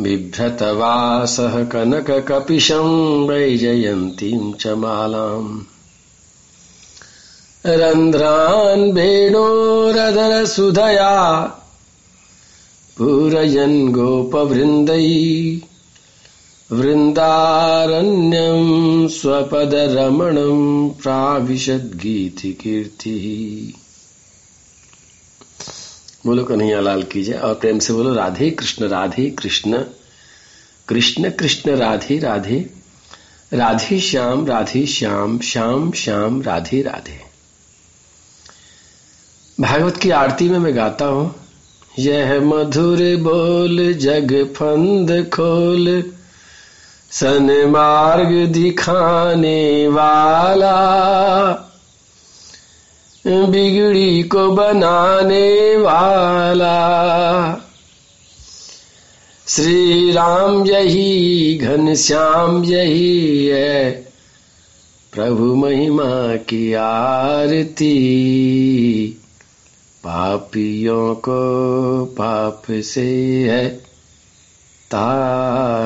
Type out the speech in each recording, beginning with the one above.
बिभ्रतवासः कनककपिशं वैजयन्तीं च मालाम्। रन्ध्रान् वेणोरधरसुधया पूरयन् गोपवृन्दै। वृन्दारण्यं स्वपदरमणं प्राविशद्गीतिकीर्तिः। बोलो कन्हैया लाल कीजिए। और प्रेम से बोलो, राधे कृष्ण राधे कृष्ण। कृष्ण कृष्ण, राधे राधे। राधे श्याम राधे श्याम श्याम श्याम, राधे राधे। भागवत की आरती में मैं गाता हूँ। यह मधुर बोल, जग फंद खोल। सन मार्ग दिखाने वाला। बिगड़ी को बनाने वाला। श्री राम यही, घन श्याम यही है। प्रभु महिमा की आरती, पापियों को पाप से है तारती।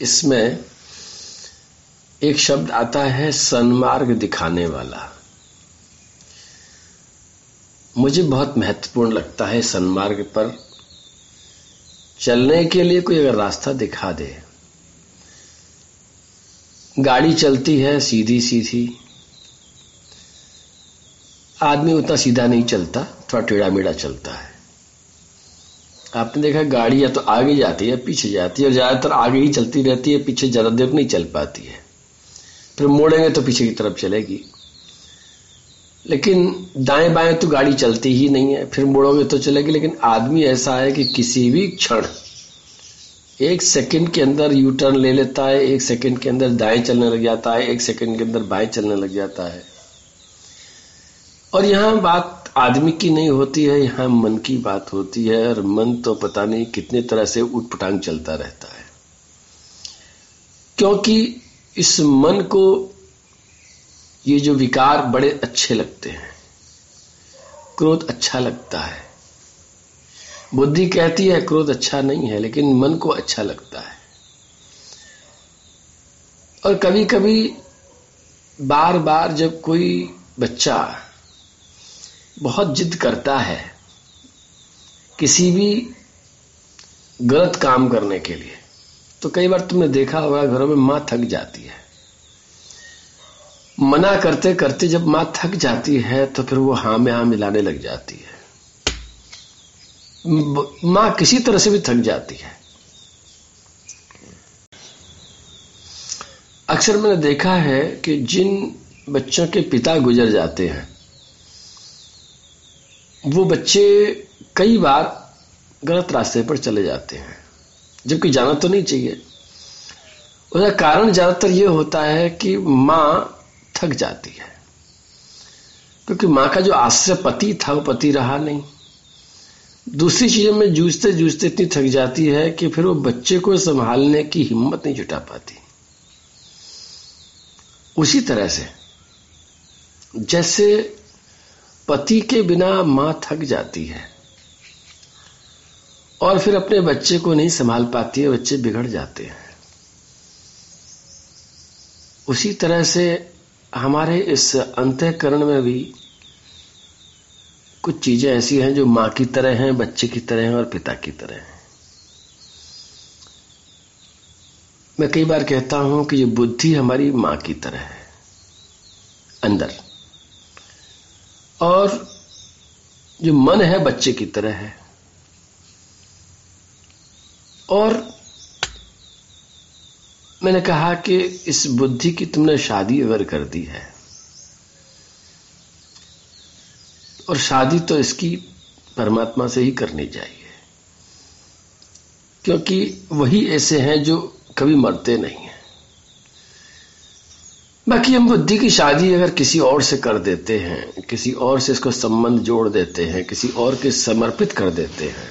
इसमें एक शब्द आता है सन्मार्ग दिखाने वाला। मुझे बहुत महत्वपूर्ण लगता है सन्मार्ग पर चलने के लिए कोई अगर रास्ता दिखा दे। गाड़ी चलती है सीधी सीधी आदमी उतना सीधा नहीं चलता, थोड़ा टेढ़ा मेढ़ा चलता है। आपने देखा गाड़ी या तो आगे जाती है, पीछे जाती है, और ज़्यादातर आगे ही चलती रहती है, पीछे ज़्यादा देर नहीं चल पाती है। फिर मोड़ेंगे तो पीछे की तरफ़ चलेगी। लेकिन दाएँ बाएँ तो गाड़ी चलती ही नहीं है, फिर मोड़ोगे तो चलेगी। लेकिन आदमी ऐसा है कि किसी भी क्षण, एक सेकंड के अंदर यू टर्न ले लेता है, एक सेकंड के अंदर दाएँ चलने लग जाता है, एक सेकंड के अंदर बाएँ चलने लग जाता है। और यहाँ बात आदमी की नहीं होती है, यहाँ मन की बात होती है, और मन तो पता नहीं कितने तरह से उठपटांग चलता रहता है। क्योंकि इस मन को ये जो विकार बड़े अच्छे लगते हैं, क्रोध अच्छा लगता है। बुद्धि कहती है क्रोध अच्छा नहीं है, लेकिन मन को अच्छा लगता है। और कभी कभी बार बार जब कोई बच्चा बहुत जिद करता है किसी भी गलत काम करने के लिए तो कई बार तुमने देखा होगा, घरों में माँ थक जाती है। मना करते करते जब माँ थक जाती है तो फिर वो हाँ में हाँ मिलाने लग जाती है। माँ किसी तरह से भी थक जाती है। अक्सर मैंने देखा है कि जिन बच्चों के पिता गुजर जाते हैं, वो बच्चे कई बार गलत रास्ते पर चले जाते हैं। जबकि जाना तो नहीं चाहिए। उसका कारण ज़्यादातर यह होता है कि माँ थक जाती है। क्योंकि माँ का जो आश्रय पति था, वो पति रहा नहीं। दूसरी चीज़ों में जूझते जूझते इतनी थक जाती है कि फिर वो बच्चे को संभालने की हिम्मत नहीं जुटा पाती। उसी तरह से, जैसे पति के बिना माँ थक जाती है और फिर अपने बच्चे को नहीं संभाल पाती है, बच्चे बिगड़ जाते हैं। उसी तरह से हमारे इस अंतकरण में भी कुछ चीज़ें ऐसी हैं जो माँ की तरह हैं, बच्चे की तरह हैं और पिता की तरह हैं। मैं कई बार कहता हूँ कि ये बुद्धि हमारी माँ की तरह है, अंदर। और जो मन है, बच्चे की तरह है। और मैंने कहा कि इस बुद्धि की तुमने शादी अगर कर दी है, और शादी तो इसकी परमात्मा से ही करनी चाहिए, क्योंकि वही ऐसे हैं जो कभी मरते नहीं हैं। बाकी हम बुद्धि की शादी अगर किसी और से कर देते हैं, किसी और से इसको संबंध जोड़ देते हैं, किसी और के समर्पित कर देते हैं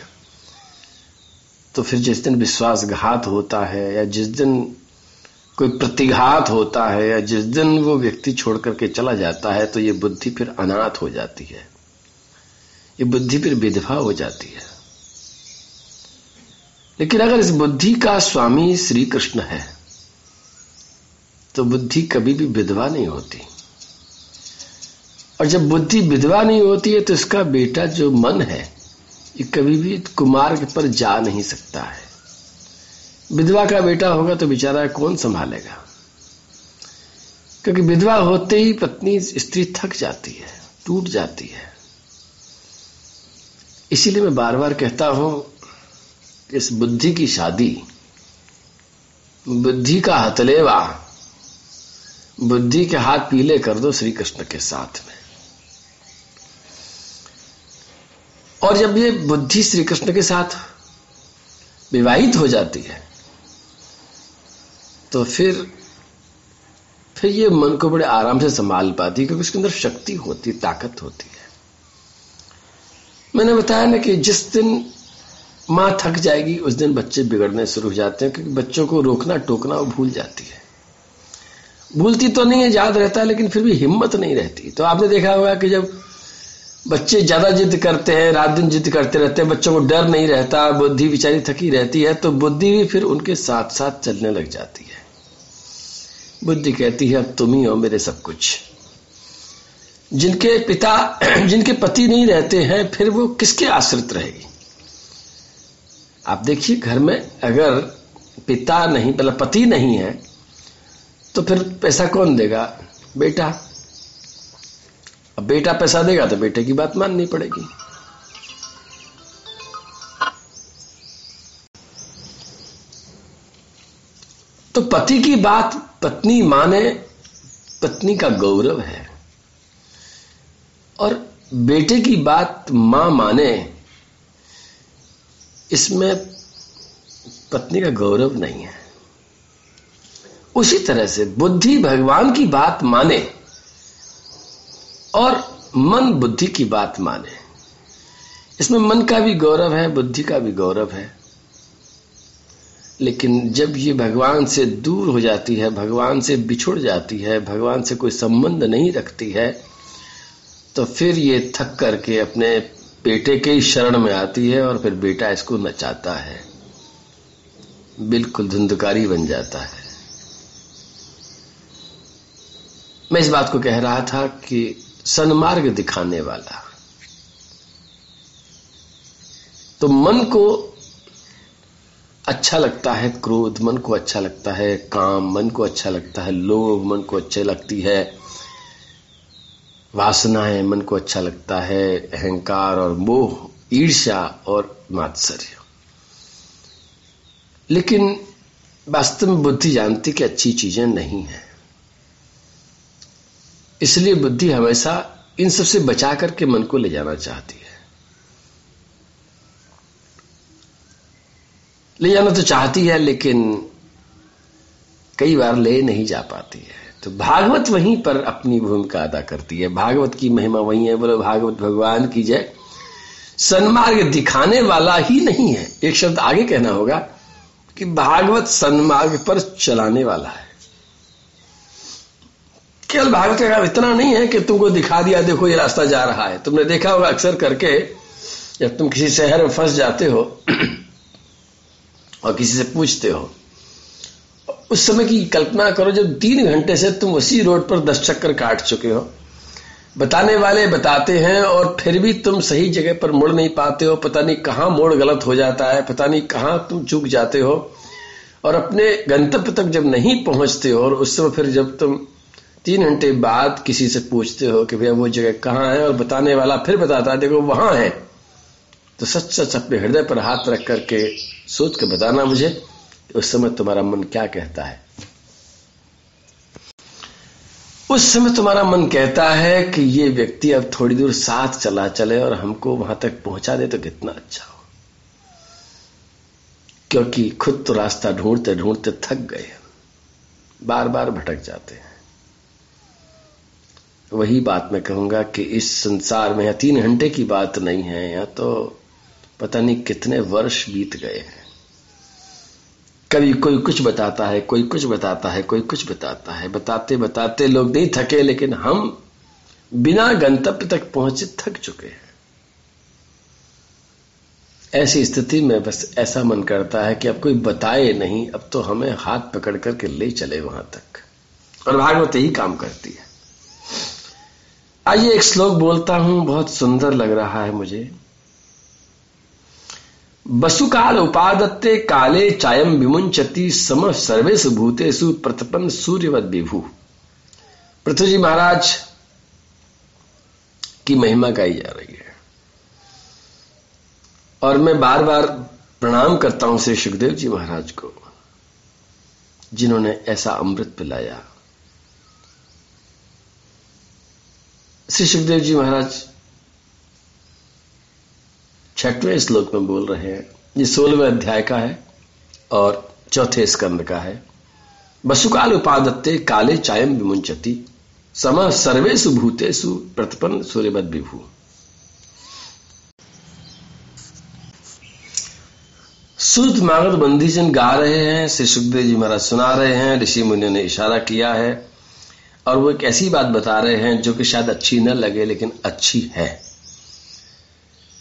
तो फिर जिस दिन विश्वासघात होता है, या जिस दिन कोई प्रतिघात होता है, या जिस दिन वो व्यक्ति छोड़ करके चला जाता है तो ये बुद्धि फिर अनाथ हो जाती है। ये बुद्धि फिर विधवा हो जाती है। लेकिन अगर इस बुद्धि का स्वामी श्री कृष्ण है तो बुद्धि कभी भी विधवा नहीं होती। और जब बुद्धि विधवा नहीं होती है तो इसका बेटा जो मन है ये कभी भी कुमार्ग पर जा नहीं सकता है। विधवा का बेटा होगा तो बेचारा कौन संभालेगा? क्योंकि विधवा होते ही पत्नी स्त्री थक जाती है, टूट जाती है। इसीलिए मैं बार बार कहता हूँ कि इस बुद्धि की शादी, बुद्धि का हथलेवा, बुद्धि के हाथ पीले कर दो श्री कृष्ण के साथ में। और जब ये बुद्धि श्री कृष्ण के साथ विवाहित हो जाती है तो फिर फिर ये मन को बड़े आराम से संभाल पाती है, क्योंकि उसके अंदर शक्ति होती है ताकत होती है। मैंने बताया ना कि जिस दिन माँ थक जाएगी, उस दिन बच्चे बिगड़ने शुरू हो जाते हैं, क्योंकि बच्चों को रोकना, टोकना, वो भूल जाती है। भूलती तो नहीं है, याद रहता है, लेकिन फिर भी हिम्मत नहीं रहती। तो आपने देखा होगा कि जब बच्चे ज़्यादा जिद करते हैं, रात दिन जिद करते रहते हैं, बच्चों को डर नहीं रहता, बुद्धि बिचारी थकी रहती है तो बुद्धि भी फिर उनके साथ साथ चलने लग जाती है। बुद्धि कहती है, अब तुम ही हो मेरे सब कुछ। जिनके पिता, जिनके पति नहीं रहते हैं, फिर वो किसके आश्रित रहेगी? आप देखिए, घर में अगर पिता नहीं मतलब पति नहीं है तो फिर पैसा कौन देगा? बेटा अब बेटा पैसा देगा तो बेटे की बात माननी पड़ेगी। तो पति की बात पत्नी माने, पत्नी का गौरव है। और बेटे की बात माँ माने, इसमें पत्नी का गौरव नहीं है। उसी तरह से बुद्धि भगवान की बात माने और मन बुद्धि की बात माने। इसमें मन का भी गौरव है, बुद्धि का भी गौरव है। लेकिन जब ये भगवान से दूर हो जाती है, भगवान से बिछुड़ जाती है, भगवान से कोई संबंध नहीं रखती है तो फिर ये थक करके अपने बेटे के ही शरण में आती है और फिर बेटा इसको नचाता है। बिल्कुल धुंधकारी बन जाता है। मैं इस बात को कह रहा था कि सन्मार्ग दिखाने वाला। तो मन को अच्छा लगता है क्रोध, मन को अच्छा लगता है काम, मन को अच्छा लगता है लोभ, मन को अच्छे लगती है वासनाएँ, मन को अच्छा लगता है अहंकार और मोह, ईर्ष्या और मात्सर्य। लेकिन वास्तव में बुद्धि जानती कि अच्छी चीज़ें नहीं है। इसलिए बुद्धि हमेशा इन सबसे बचा करके मन को ले जाना चाहती है। ले जाना तो चाहती है, लेकिन कई बार ले नहीं जा पाती है। तो भागवत वहीं पर अपनी भूमिका अदा करती है। भागवत की महिमा वही है। बोलो, भागवत भगवान की जय। सन्मार्ग दिखाने वाला ही नहीं है। एक शब्द आगे कहना होगा कि भागवत सन्मार्ग पर चलाने वाला है। केवल भागवत का इतना नहीं है कि तुमको दिखा दिया, देखो ये रास्ता जा रहा है। तुमने देखा होगा अक्सर करके, जब तुम किसी शहर में फंस जाते हो और किसी से पूछते हो, उस समय की कल्पना करो जब तीन घंटे से तुम उसी रोड पर दस चक्कर काट चुके हो। बताने वाले बताते हैं और फिर भी तुम सही जगह पर मुड़ नहीं पाते हो। पता नहीं कहाँ मोड़ गलत हो जाता है, पता नहीं कहाँ तुम चूक जाते हो। और अपने गंतव्य तक जब नहीं पहुँचते हो और उस समय फिर जब तुम तीन घंटे बाद किसी से पूछते हो कि भैया वो जगह कहाँ है और बताने वाला फिर बताता है, देखो वहाँ है। तो सच सच अपने हृदय पर हाथ रख करके सोच के बताना मुझे, उस समय तुम्हारा मन क्या कहता है? उस समय तुम्हारा मन कहता है कि ये व्यक्ति अब थोड़ी दूर साथ चला चले और हमको वहाँ तक पहुँचा दे तो कितना अच्छा हो। क्योंकि खुद तो रास्ता ढूंढते ढूंढते थक गए बार बार भटक जाते हैं। वही बात मैं कहूँगा कि इस संसार में या तीन घंटे की बात नहीं है, या तो पता नहीं कितने वर्ष बीत गए हैं। कभी कोई कुछ बताता है, कोई कुछ बताता है, कोई कुछ बताता है। बताते बताते लोग नहीं थके, लेकिन हम बिना गंतव्य तक पहुँचे, थक चुके हैं। ऐसी स्थिति में बस ऐसा मन करता है कि अब कोई बताए नहीं, अब तो हमें हाथ पकड़ करके ले चले वहाँ तक। और भागवत यही काम करती है। आइए एक श्लोक बोलता हूँ, बहुत सुंदर लग रहा है मुझे। वसुकाल उपादत्ते काले चायम विमुंचति सम सर्वेश भूतेषु प्रतपन सूर्यवत विभू पृथ्वी जी महाराज की महिमा गाई जा रही है। और मैं बार बार प्रणाम करता हूँ श्री सुखदेव जी महाराज को, जिन्होंने ऐसा अमृत पिलाया। श्री सुखदेव जी महाराज छठवें श्लोक में बोल रहे हैं, ये सोलहवें अध्याय का है और चौथे स्कंद का है। वसुकाल उपादत्ते काले चायम विमुंचति सम सर्वेशु भूतेषु प्रतिपन्न सूर्यवद विभू। शुद्ध मागध बंदी जन गा रहे हैं, श्री सुखदेव जी महाराज सुना रहे हैं, ऋषि मुनि ने इशारा किया है। और वो एक ऐसी बात बता रहे हैं जो कि शायद अच्छी न लगे, लेकिन अच्छी है।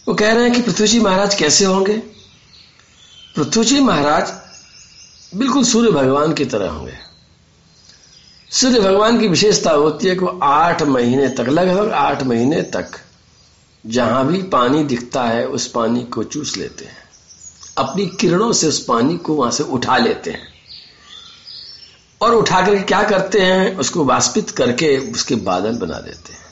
वो कह रहे हैं कि पृथ्वी जी महाराज कैसे होंगे? पृथ्वी जी महाराज बिल्कुल सूर्य भगवान की तरह होंगे। सूर्य भगवान की विशेषता होती है कि वो आठ महीने तक, लगभग आठ महीने तक जहाँ भी पानी दिखता है, उस पानी को चूस लेते हैं। अपनी किरणों से उस पानी को वहाँ से उठा लेते हैं। और उठा करके क्या करते हैं, उसको वाष्पित करके उसके बादल बना देते हैं।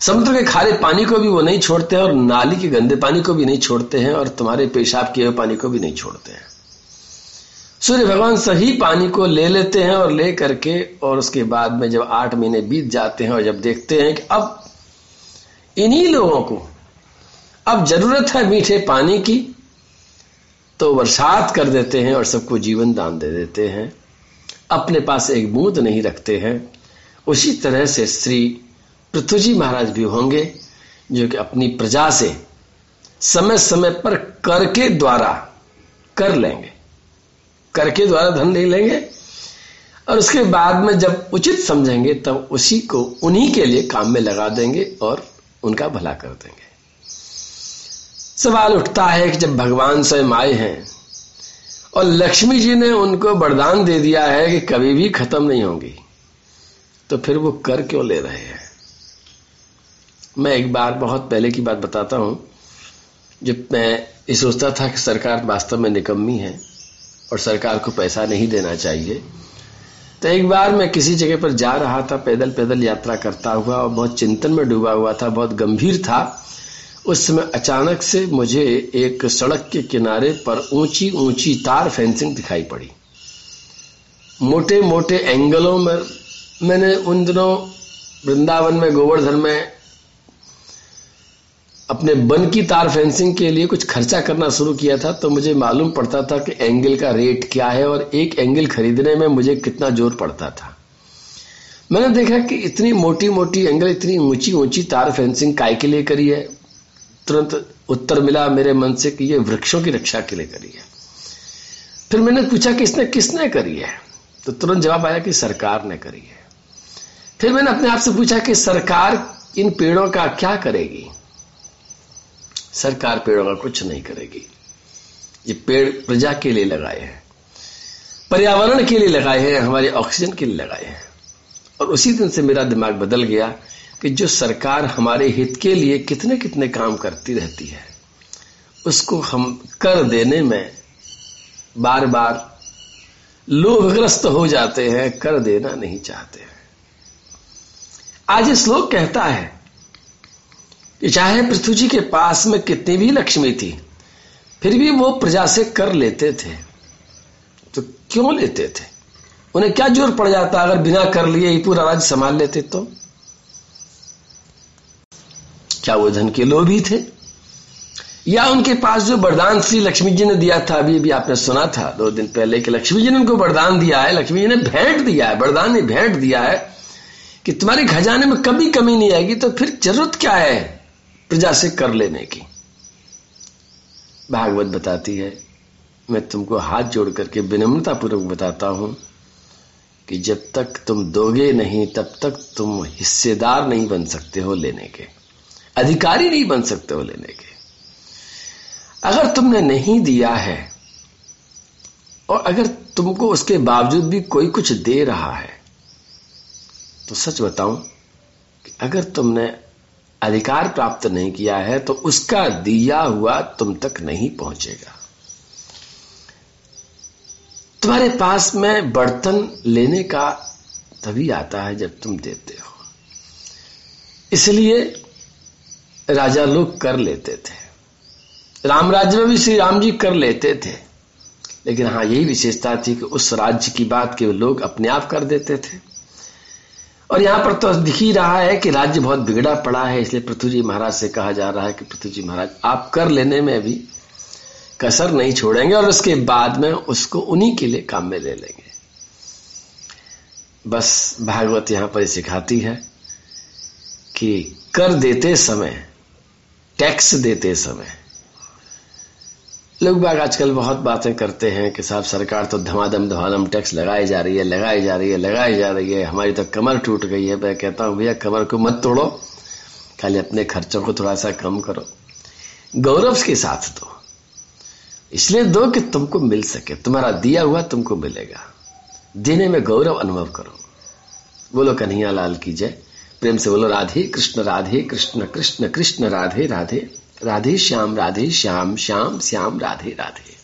समुद्र के खारे पानी को भी वो नहीं छोड़ते हैं और नाली के गंदे पानी को भी नहीं छोड़ते हैं और तुम्हारे पेशाब किए हुए पानी को भी नहीं छोड़ते हैं। सूर्य भगवान सही पानी को ले लेते हैं और ले करके और उसके बाद में जब आठ महीने बीत जाते हैं और जब देखते हैं कि अब इन्हीं लोगों को, अब ज़रूरत है मीठे पानी की तो बरसात कर देते हैं और सबको जीवन दान दे देते हैं। अपने पास एक बूंद नहीं रखते हैं। उसी तरह से श्री पृथ्वी महाराज भी होंगे, जो कि अपनी प्रजा से समय समय पर कर के द्वारा कर लेंगे। कर के द्वारा धन नहीं लेंगे। और उसके बाद में जब उचित समझेंगे, तब उसी को उन्हीं के लिए काम में लगा देंगे और उनका भला कर देंगे। सवाल उठता है कि जब भगवान स्वयं आए हैं और लक्ष्मी जी ने उनको वरदान दे दिया है कि कभी भी खत्म नहीं होगी। तो फिर वो कर क्यों ले रहे हैं? मैं एक बार बहुत पहले की बात बताता हूँ। जब मैं ये सोचता था कि सरकार वास्तव में निकम्मी है और सरकार को पैसा नहीं देना चाहिए तो एक बार मैं किसी जगह पर जा रहा था पैदल पैदल यात्रा करता हुआ और बहुत चिंतन में डूबा हुआ था, बहुत गंभीर था। उस समय अचानक से मुझे एक सड़क के किनारे पर ऊँची ऊँची तार फेंसिंग दिखाई पड़ी। मोटे मोटे एंगलों में मैंने उन दिनों वृंदावन में, गोवर्धन में अपने बन की तार फेंसिंग के लिए कुछ खर्चा करना शुरू किया था तो मुझे मालूम पड़ता था कि एंगल का रेट क्या है और एक एंगल खरीदने में मुझे कितना ज़ोर पड़ता था। मैंने देखा कि इतनी मोटी मोटी एंगल, इतनी ऊँची ऊँची तार फेंसिंग काय के लिए करी है? तुरंत उत्तर मिला मेरे मन से कि ये वृक्षों की रक्षा के लिए करी है। फिर मैंने पूछा कि इसने किसने करी है? तो तुरंत जवाब आया कि सरकार ने करी है। फिर मैंने अपने आप से पूछा कि सरकार इन पेड़ों का क्या करेगी? सरकार पेड़ों का कुछ नहीं करेगी। ये पेड़ प्रजा के लिए लगाए हैं, पर्यावरण के लिए लगाए हैं, हमारे ऑक्सीजन के लिए लगाए हैं। और उसी दिन से मेरा दिमाग बदल गया कि जो सरकार हमारे हित के लिए कितने कितने काम करती रहती है, उसको हम कर देने में बार बार लोभग्रस्त हो जाते हैं, कर देना नहीं चाहते हैं। आज श्लोक कहता है कि चाहे पृथ्वी जी के पास में कितनी भी लक्ष्मी थी, फिर भी वो प्रजा से कर लेते थे। तो क्यों लेते थे? उन्हें क्या ज़ोर पड़ जाता अगर बिना कर लिए ही पूरा राज्य संभाल लेते तो? क्या वो धन के लोभी थे? या उनके पास जो वरदान श्री लक्ष्मी जी ने दिया था, अभी अभी आपने सुना था, दो दिन पहले कि लक्ष्मी जी ने उनको वरदान दिया है, लक्ष्मी जी ने भेंट दिया है, वरदान ने भेंट दिया है कि तुम्हारे खजाने में कभी कमी नहीं आएगी तो फिर ज़रूरत क्या है प्रजा से कर लेने की? भागवत बताती है, मैं तुमको हाथ जोड़ करके विनम्रता पूर्वक बताता हूँ कि जब तक तुम दोगे नहीं, तब तक तुम हिस्सेदार नहीं बन सकते हो लेने के। अधिकारी नहीं बन सकते हो लेने के। अगर तुमने नहीं दिया है, और अगर तुमको उसके बावजूद भी कोई कुछ दे रहा है तो सच बताऊँ कि अगर तुमने अधिकार प्राप्त नहीं किया है तो उसका दिया हुआ तुम तक नहीं पहुंचेगा। तुम्हारे पास में बर्तन लेने का तभी आता है जब तुम देते हो। इसलिए राजा लोग कर लेते थे। राम राज्य में भी श्री राम जी कर लेते थे। लेकिन हाँ यही विशेषता थी कि उस राज्य की बात के लोग अपने आप कर देते थे। और यहाँ पर तो दिख ही रहा है कि राज्य बहुत बिगड़ा पड़ा है, इसलिए पृथ्वी जी महाराज से कहा जा रहा है कि पृथ्वी जी महाराज, आप कर लेने में भी कसर नहीं छोड़ेंगे और उसके बाद में उसको उन्हीं के लिए काम में ले लेंगे। बस भागवत यहाँ पर सिखाती है कि कर देते समय टैक्स देते समय। लोग बाग आजकल बहुत बातें करते हैं कि साहब सरकार तो धमाधम धमाधम टैक्स लगाई जा रही है, लगाई जा रही है, लगाई जा रही है। हमारी तो कमर टूट गई है। मैं कहता हूँ, भैया, कमर को मत तोड़ो। खाली अपने खर्चों को थोड़ा सा कम करो। गौरव के साथ दो। इसलिए दो कि तुमको मिल सके। तुम्हारा दिया हुआ तुमको मिलेगा। देने में गौरव अनुभव करो। बोलो कन्हैया लाल की जय। प्रेम से बोलो, राधे कृष्ण राधे कृष्ण कृष्ण कृष्ण, राधे राधे राधे श्याम राधे श्याम श्याम श्याम, राधे राधे।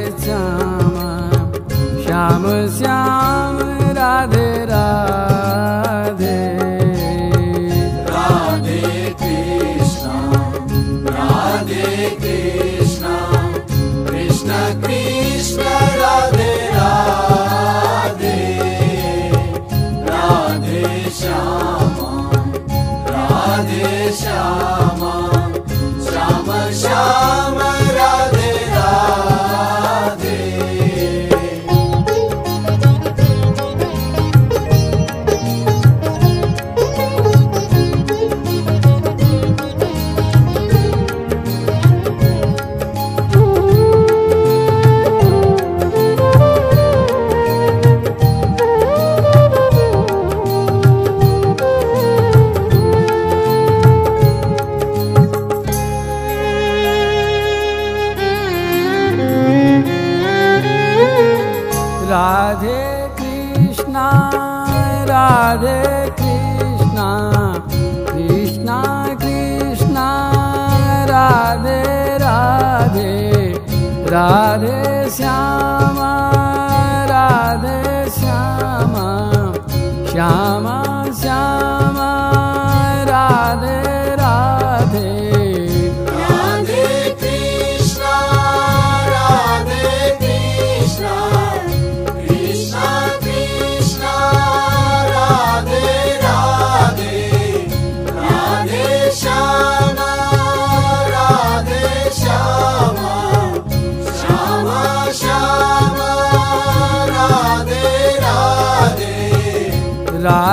श्यामा श्याम श्याम राधे राधे श्यामा राधे श्यामा श्यामा श्यामा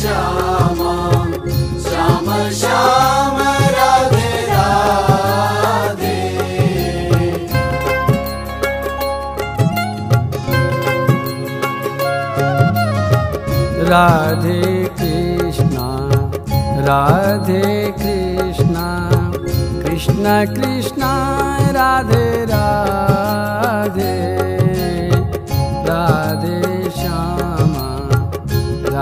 श्यामा श्याम राधे राधे। कृष्णा राधे कृष्णा कृष्ण कृष्णा राधे राधे राधे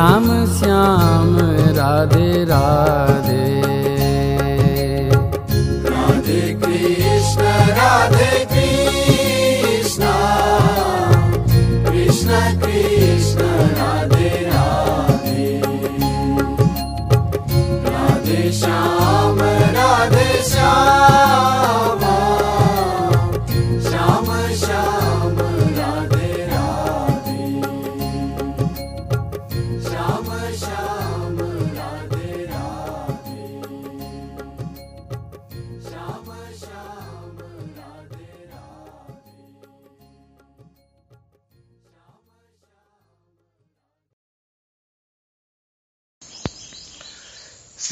श्याम श्याम राधे राधे। राधे कृष्ण राधे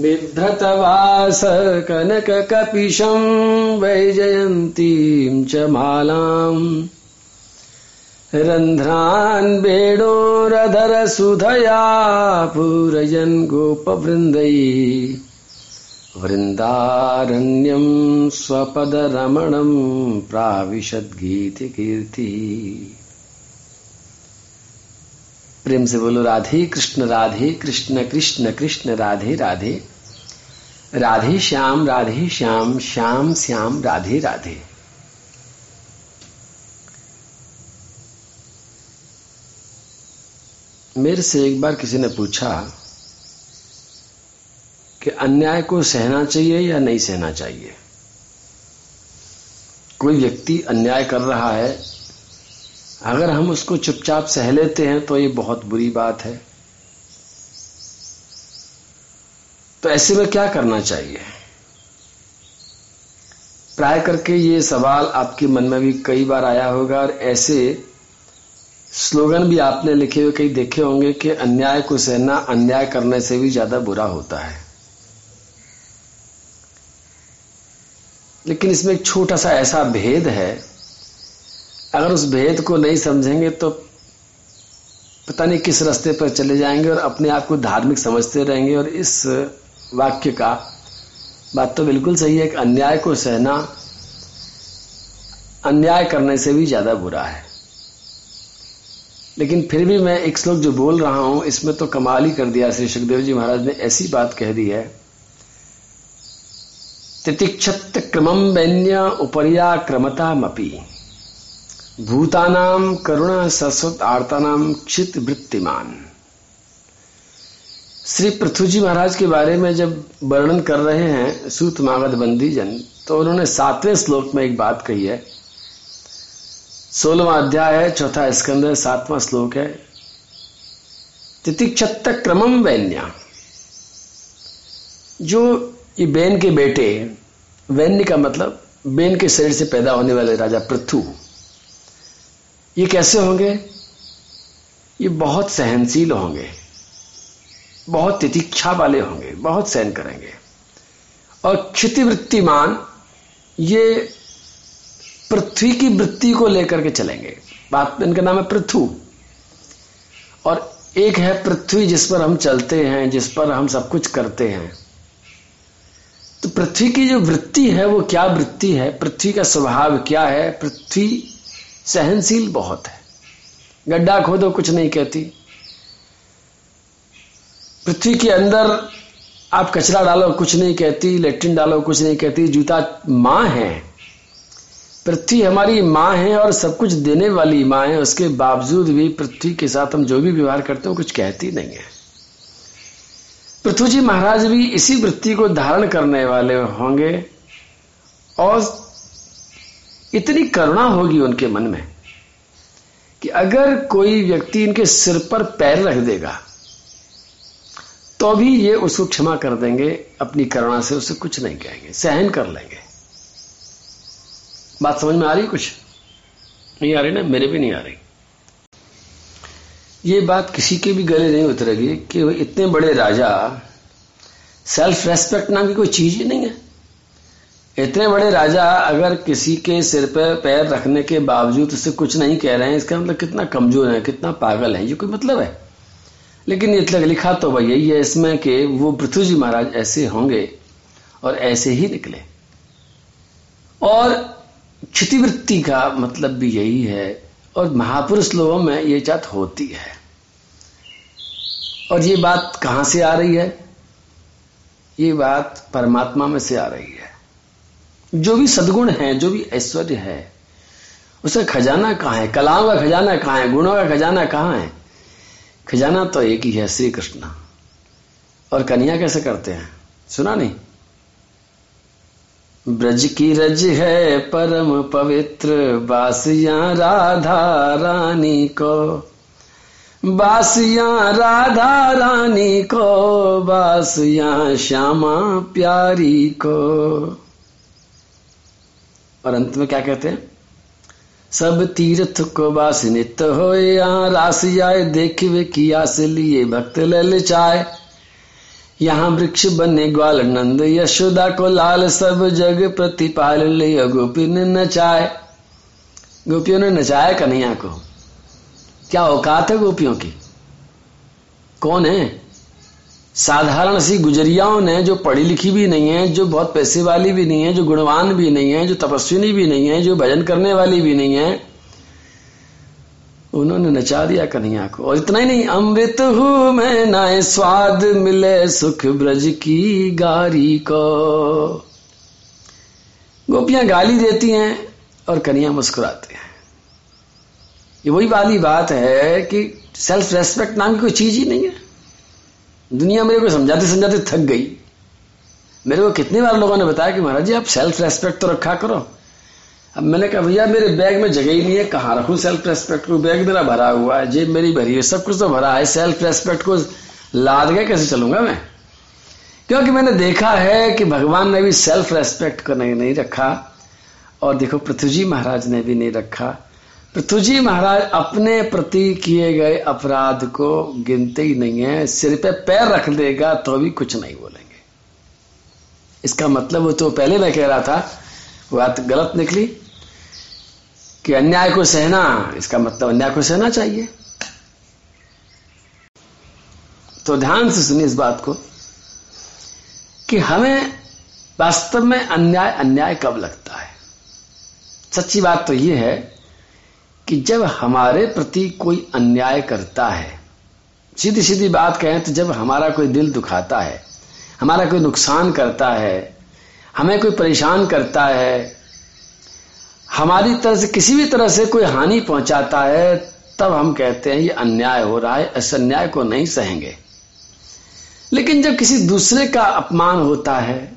बिभ्रतवास कनककपिशं वैजयन्तीं च मालाम्। रन्ध्रान् वेणोरधरसुधया पूरयन् गोपवृन्दै। वृन्दारण्यं स्वपदरमणं प्राविशद्गीतिकीर्ति। प्रेम से बोलो, राधे कृष्ण राधे कृष्ण कृष्ण कृष्ण, राधे राधे। राधे श्याम राधे श्याम श्याम श्याम, राधे राधे। मेरे से एक बार किसी ने पूछा कि अन्याय को सहना चाहिए या नहीं सहना चाहिए? कोई व्यक्ति अन्याय कर रहा है अगर हम उसको चुपचाप सह लेते हैं तो ये बहुत बुरी बात है। तो ऐसे में क्या करना चाहिए? प्राय करके ये सवाल आपके मन में भी कई बार आया होगा, और ऐसे स्लोगन भी आपने लिखे हुए, कई देखे होंगे कि अन्याय को सहना, अन्याय करने से भी ज़्यादा बुरा होता है। लेकिन इसमें एक छोटा सा ऐसा भेद है अगर उस भेद को नहीं समझेंगे तो पता नहीं किस रास्ते पर चले जाएँगे और अपने आप को धार्मिक समझते रहेंगे। और इस वाक्य का बात तो बिल्कुल सही है कि अन्याय को सहना अन्याय करने से भी ज़्यादा बुरा है। लेकिन फिर भी मैं एक श्लोक जो बोल रहा हूँ, इसमें तो कमाल ही कर दिया श्री सुखदेव जी महाराज ने, ऐसी बात कह दी है। तितिक्षत क्रमम वैन्य उपरिया क्रमतामपी भूतानाम करुणा सरस्वत आर्तानाम क्षित वृत्तिमान। श्री पृथ्वी जी महाराज के बारे में जब वर्णन कर रहे हैं, सूत मागध बंदी जन तो उन्होंने सातवें श्लोक में एक बात कही है। सोलवा अध्याय है, चौथा स्कंद है, सातवां श्लोक है। तितिक्षत क्रमम वैन्या। जो ये बेन के बेटे, वैन्य का मतलब बेन के शरीर से पैदा होने वाले राजा पृथु ये कैसे होंगे? ये बहुत सहनशील होंगे, बहुत तितिक्षा वाले होंगे, बहुत सहन करेंगे। और क्षितिवृत्तिमान ये पृथ्वी की वृत्ति को लेकर के चलेंगे। बात इनका नाम है पृथु। और एक है पृथ्वी जिस पर हम चलते हैं, जिस पर हम सब कुछ करते हैं। तो पृथ्वी की जो वृत्ति है, वो क्या वृत्ति है? पृथ्वी का स्वभाव क्या है? पृथ्वी सहनशील बहुत है। गड्ढा खोदो, कुछ नहीं कहती। पृथ्वी के अंदर आप कचरा डालो, कुछ नहीं कहती। लेट्रिन डालो, कुछ नहीं कहती। जूता माँ है। पृथ्वी हमारी माँ है और सब कुछ देने वाली माँ है। उसके बावजूद भी पृथ्वी के साथ हम जो भी व्यवहार करते हैं कुछ कहती नहीं है। पृथ्वी जी महाराज भी इसी वृत्ति को धारण करने वाले होंगे और इतनी करुणा होगी उनके मन में कि अगर कोई व्यक्ति इनके सिर पर पैर रख देगा तो भी ये उसको क्षमा कर देंगे, अपनी करुणा से उसे कुछ नहीं कहेंगे, सहन कर लेंगे। बात समझ में आ रही कुछ? नहीं आ रही ना? मेरे भी नहीं आ रही। ये बात किसी के भी गले नहीं उतरेगी कि इतने बड़े राजा सेल्फ रेस्पेक्ट नाम की कोई चीज़ ही नहीं है। इतने बड़े राजा अगर किसी के सिर पर पैर रखने के बावजूद उससे कुछ नहीं कह रहे हैं, इसका मतलब कितना कमज़ोर है, कितना पागल है, ये कोई मतलब है? लेकिन ये लिखा तो वही यही है इसमें कि वो पृथ्वी जी महाराज ऐसे होंगे और ऐसे ही निकले। और क्षतिवृत्ति का मतलब भी यही है और महापुरुष लोगों में ये जात होती है। और ये बात कहाँ से आ रही है? ये बात परमात्मा में से आ रही है। जो भी सदगुण है, जो भी ऐश्वर्य है, उसका खजाना कहाँ है? कलाओं का खजाना कहाँ है? गुणों का खजाना कहाँ है? खजाना तो एक ही है श्री कृष्ण और कन्या कैसे करते हैं? सुना नहीं? ब्रज की रज है परम पवित्र, बासिया राधा रानी को। बासिया राधा रानी को, बासिया श्यामा प्यारी को। और अंत में क्या कहते हैं? सब तीर्थ को बास नित्य हो यहाँ रास जाए, देखिए किया से लिए भक्त ले चाय यहाँ वृक्ष बने ग्वाल नंद यशोदा को लाल, सब जग प्रतिपाल लिया गोपी ने नचाए। गोपियों ने नचाया कन्हैया को? क्या औकात है गोपियों की? कौन है? साधारण सी गुजरियाओं ने जो पढ़ी लिखी भी नहीं है, जो बहुत पैसे वाली भी नहीं है, जो गुणवान भी नहीं है, जो तपस्विनी भी नहीं है, जो भजन करने वाली भी नहीं है, उन्होंने नचा दिया कन्हैया को। और इतना ही नहीं, अमृत हूँ मैं नाए स्वाद मिले सुख ब्रज की गारी को। गोपियाँ गाली देती हैं और कन्हैया मुस्कुराते हैं। ये वही वाली बात है कि सेल्फ रेस्पेक्ट नाम की कोई चीज़ ही नहीं है। दुनिया मेरे को समझाते समझाते थक गई। मेरे को कितनी बार लोगों ने बताया कि महाराज जी आप सेल्फ रेस्पेक्ट तो रखा करो। अब मैंने कहा भैया मेरे बैग में जगह ही नहीं है कहाँ रखू सेल्फ रेस्पेक्ट को? बैग मेरा भरा हुआ है जेब मेरी भरी है सब कुछ तो भरा है। सेल्फ रेस्पेक्ट को लाद गए कैसे चलूँगा मैं? क्योंकि मैंने देखा है कि भगवान ने भी सेल्फ रेस्पेक्ट को नहीं, नहीं रखा। और देखो पृथ्वी जी महाराज ने भी नहीं रखा। पृथ्वी महाराज, अपने प्रति किए गए अपराध को गिनते ही नहीं है। सिर पे पैर रख देगा तो भी कुछ नहीं बोलेंगे। इसका मतलब वो तो पहले मैं कह रहा था, वो बात गलत निकली कि अन्याय को सहना, इसका मतलब अन्याय को सहना चाहिए। तो ध्यान से सुनिए इस बात को कि हमें वास्तव में अन्याय अन्याय कब लगता है? सच्ची बात तो यह है कि जब हमारे प्रति कोई अन्याय करता है सीधी सीधी बात कहें तो जब हमारा कोई दिल दुखाता है, हमारा कोई नुकसान करता है, हमें कोई परेशान करता है, हमारी तरह से किसी भी तरह से कोई हानि पहुंचाता है, तब हम कहते हैं ये अन्याय हो रहा है, इस अन्याय को नहीं सहेंगे। लेकिन जब किसी दूसरे का अपमान होता है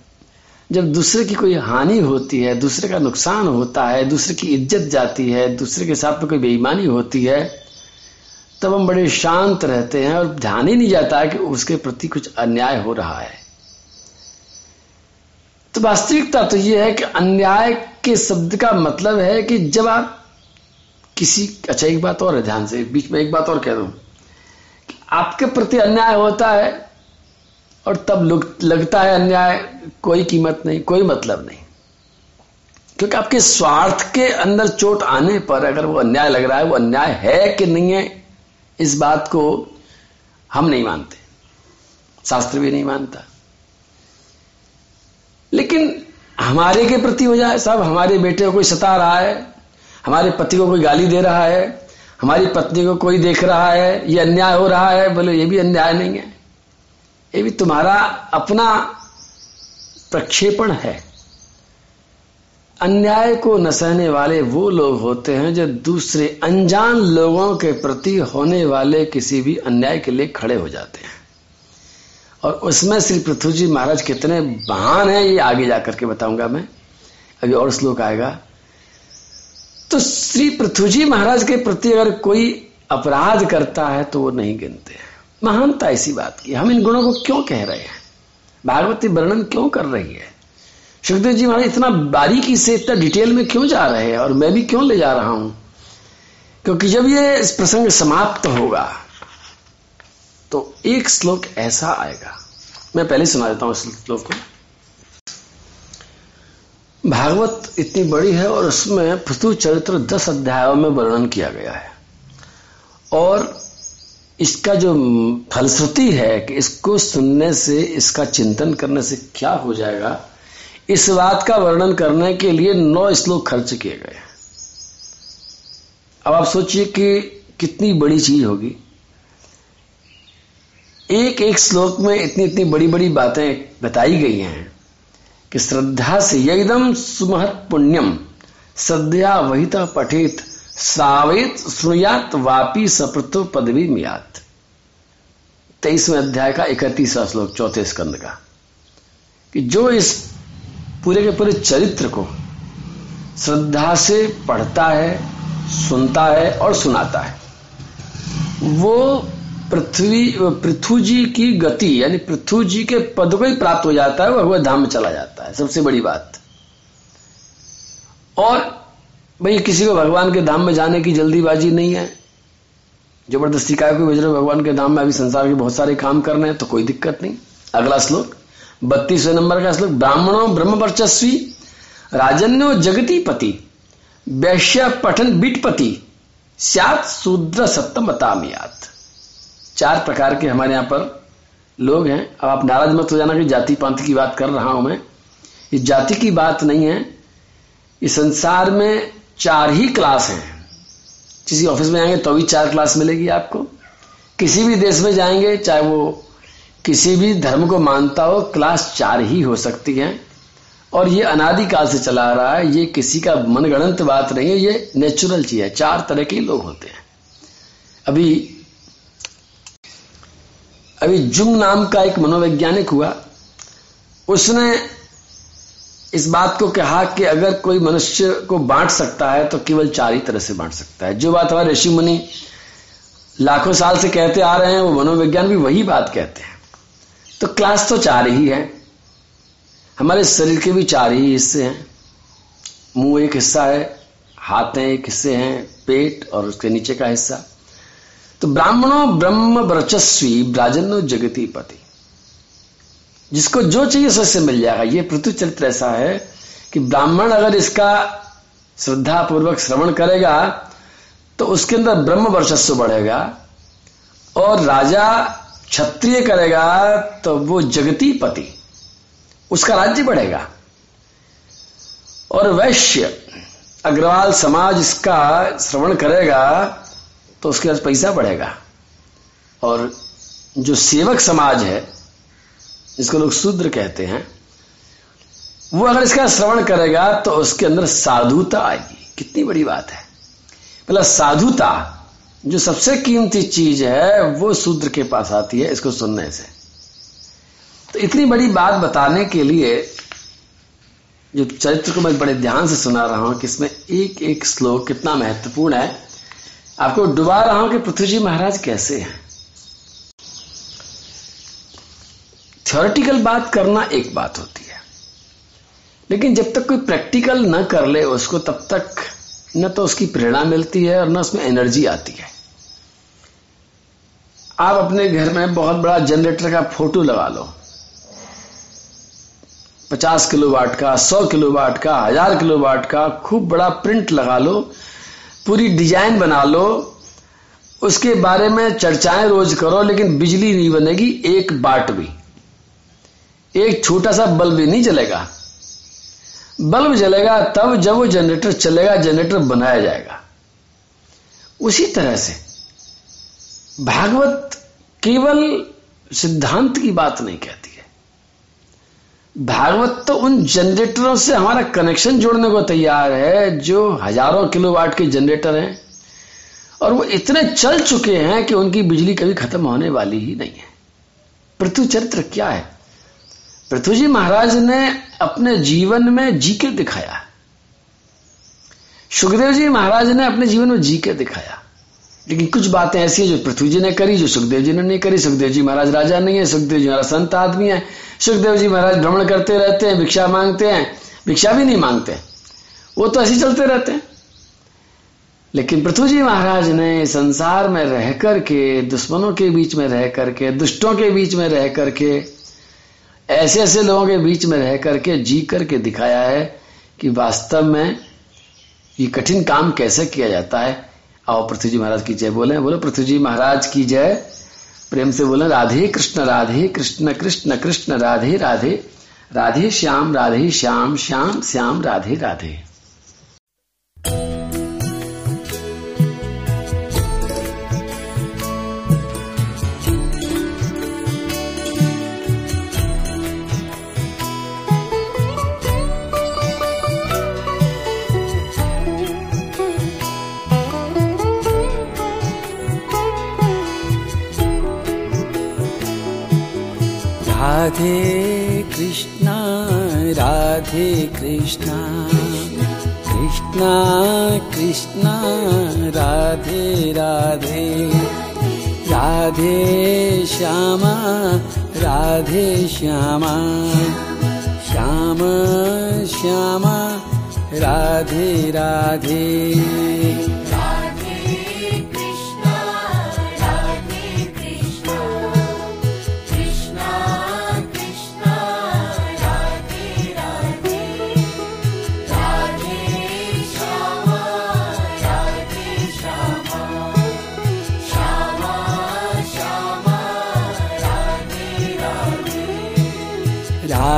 जब दूसरे की कोई हानि होती है, दूसरे का नुकसान होता है, दूसरे की इज़्ज़त जाती है, दूसरे के साथ में कोई बेईमानी होती है, तब हम बड़े शांत रहते हैं और ध्यान ही नहीं जाता है कि उसके प्रति कुछ अन्याय हो रहा है। तो वास्तविकता तो यह है कि अन्याय के शब्द का मतलब है कि जब आप किसी अच्छा एक बात और है ध्यान से, बीच में एक बात और कह दूँ कि आपके प्रति अन्याय होता है और तब लगता है अन्याय, कोई कीमत नहीं, कोई मतलब नहीं। क्योंकि आपके स्वार्थ के अंदर चोट आने पर अगर वो अन्याय लग रहा है, वो अन्याय है कि नहीं है, इस बात को हम नहीं मानते। शास्त्र भी नहीं मानता। लेकिन हमारे के प्रति हो जाए साहब हमारे बेटे को कोई सता रहा है, हमारे पति को कोई गाली दे रहा है, हमारी पत्नी को कोई देख रहा है, ये अन्याय हो रहा है, बोले, ये भी अन्याय नहीं है। ये भी तुम्हारा अपना प्रक्षेपण है। अन्याय को न सहने वाले वो लोग होते हैं जो दूसरे अनजान लोगों के प्रति होने वाले किसी भी अन्याय के लिए खड़े हो जाते हैं। और उसमें श्री पृथ्वी जी महाराज कितने महान हैं, ये आगे जाकर के बताऊँगा मैं। अभी और श्लोक आएगा। तो श्री पृथ्वी जी महाराज के प्रति अगर कोई अपराध करता है तो वो नहीं गिनते हैं। महानता इसी बात की। हम इन गुणों को क्यों कह रहे हैं? भागवती वर्णन क्यों कर रही है? सुखदेव जी महाराज, इतना बारीकी से, इतना डिटेल में क्यों जा रहे हैं? और मैं भी क्यों ले जा रहा हूँ? क्योंकि जब ये प्रसंग समाप्त होगा तो एक श्लोक ऐसा आएगा। मैं पहले सुना देता हूँ इस श्लोक को। भागवत इतनी बड़ी है और उसमें पृथु चरित्र दस अध्यायों में वर्णन किया गया है। और इसका जो फलश्रुति है कि इसको सुनने से, इसका चिंतन करने से क्या हो जाएगा? इस बात का वर्णन करने के लिए नौ श्लोक खर्च किए गए। अब आप सोचिए कि कितनी बड़ी चीज़ होगी। एक एक श्लोक में इतनी इतनी बड़ी बड़ी बातें बताई गई हैं कि श्रद्धा से एकदम सुमहत पुण्यम, श्रद्धा वहिता पठित सावेत सुयात वापी सप्रतो पदवी मियात। तेईसवें अध्याय का इकतीसवा श्लोक, चौथे स्कंद का। कि जो इस पूरे के पूरे चरित्र को श्रद्धा से पढ़ता है, सुनता है और सुनाता है, वो पृथ्वी पृथ्वी जी की गति, यानी पृथ्वी जी के पद को ही प्राप्त हो जाता है वह धाम में चला जाता है। सबसे बड़ी बात। और भाई, किसी को भगवान के धाम में जाने की जल्दीबाजी नहीं है। ज़बरदस्ती काय को भेज रहे भगवान के धाम में अभी संसार के बहुत सारे काम करने हैं तो कोई दिक्कत नहीं। अगला श्लोक, बत्तीसवें नंबर का श्लोक, ब्राह्मणों ब्रह्म वर्चस्वी राजन्यो जगती पति वैश्य पठन बिटपति स्यात शूद्र सत्तमतामियात चार प्रकार के हमारे यहाँ पर लोग हैं। अब आप नाराज़ मत हो जाना कि जाति पांति की बात कर रहा हूँ मैं। ये जाति की बात नहीं है। इस संसार में चार ही क्लास हैं। किसी ऑफ़िस में जाएँगे तो भी चार क्लास मिलेगी आपको। किसी भी देश में जाएँगे, चाहे वो किसी भी धर्म को मानता हो क्लास चार ही हो सकती है। और ये अनादिकाल से चला आ रहा है, ये किसी का मनगणंत बात नहीं है, ये नेचुरल चीज़ है। चार तरह के लोग होते हैं। अभी अभी जुंग नाम का एक मनोवैज्ञानिक हुआ। उसने इस बात को कहा कि अगर कोई मनुष्य को बांट सकता है तो केवल चार ही तरह से बांट सकता है। जो बात हमारे ऋषि मुनि लाखों साल से कहते आ रहे हैं, वो मनोविज्ञान भी वही बात कहते हैं। तो क्लास तो चार ही है। हमारे शरीर के भी चार ही हिस्से हैं। मुँह एक हिस्सा है, हाथ एक हिस्से हैं, पेट और उसके नीचे का हिस्सा। तो ब्राह्मणों ब्रह्म वर्चस्वी ब्राजनो जगती पति। जिसको जो चाहिए उससे मिल जाएगा। ये पृथ्वी चरित्र ऐसा है कि ब्राह्मण अगर इसका श्रद्धा पूर्वक श्रवण करेगा तो उसके अंदर ब्रह्म वर्चस्व बढ़ेगा और राजा क्षत्रिय करेगा तो वो जगती पति उसका राज्य बढ़ेगा। और वैश्य अग्रवाल समाज इसका श्रवण करेगा तो उसके पास पैसा बढ़ेगा। और जो सेवक समाज है जिसको लोग शूद्र कहते हैं, वो अगर इसका श्रवण करेगा तो उसके अंदर साधुता आएगी। कितनी बड़ी बात है। मतलब साधुता, जो सबसे कीमती चीज़ है, वो शूद्र के पास आती है इसको सुनने से। तो इतनी बड़ी बात बताने के लिए जो चरित्र को मैं बड़े ध्यान से सुना रहा हूँ कि इसमें एक एक श्लोक कितना महत्वपूर्ण है, आपको डुबा रहा हूँ कि पृथ्वी जी महाराज कैसे हैं। थ्योरेटिकल बात करना एक बात होती है। लेकिन जब तक कोई प्रैक्टिकल न कर ले, उसको तब तक न तो उसकी प्रेरणा मिलती है और न उसमें एनर्जी आती है। आप अपने घर में बहुत बड़ा जनरेटर का फ़ोटो लगा लो। पचास किलो वाट का, सौ किलो वाट का, हज़ार किलो वाट का खूब बड़ा प्रिंट लगा लो, पूरी डिज़ाइन बना लो, उसके बारे में चर्चाएँ रोज करो, लेकिन बिजली नहीं बनेगी एक बाट भी। एक छोटा सा बल्ब भी नहीं जलेगा। बल्ब जलेगा, तब जब वो जनरेटर चलेगा, जनरेटर बनाया जाएगा। उसी तरह से भागवत केवल सिद्धांत की बात नहीं कहती है। भागवत तो उन जनरेटरों से हमारा कनेक्शन जोड़ने को तैयार है, जो हज़ारों किलोवाट के जनरेटर हैं, और वो इतने चल चुके हैं कि उनकी बिजली कभी खत्म होने वाली ही नहीं है। पृथ्वी चरित्र क्या है? पृथ्वी जी महाराज ने अपने जीवन में जी के दिखाया। सुखदेव जी महाराज ने अपने जीवन में जी के दिखाया। लेकिन कुछ बातें ऐसी हैं जो पृथ्वी जी ने करी, जो सुखदेव जी ने नहीं करी। सुखदेव जी महाराज राजा नहीं है, सुखदेव जी महाराज संत आदमी है। सुखदेव जी महाराज भ्रमण करते रहते हैं, भिक्षा मांगते हैं, भिक्षा भी नहीं मांगते। वो तो ऐसे चलते रहते हैं। लेकिन पृथ्वी जी महाराज ने संसार में रह करके, दुश्मनों के बीच में रह करके, दुष्टों के बीच में रह करके ऐसे ऐसे लोगों के बीच में रह करके जी करके दिखाया है कि वास्तव में ये कठिन काम कैसे किया जाता है। आओ पृथ्वी जी महाराज की जय बोले। बोलो, पृथ्वी जी महाराज की जय। प्रेम से बोले, राधे कृष्ण राधे कृष्ण कृष्ण कृष्ण, राधे राधे। राधे श्याम राधे श्याम श्याम श्याम, राधे राधे। राधे कृष्णा कृष्णा कृष्णा राधे राधे। राधे श्यामा राधे श्यामा। श्याम श्यामा राधे राधे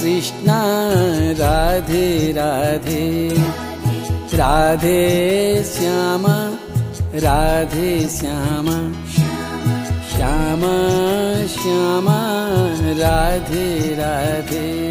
कृष्णा राधे राधे। राधे श्यामा राधे श्यामा। श्यामा श्यामा राधे राधे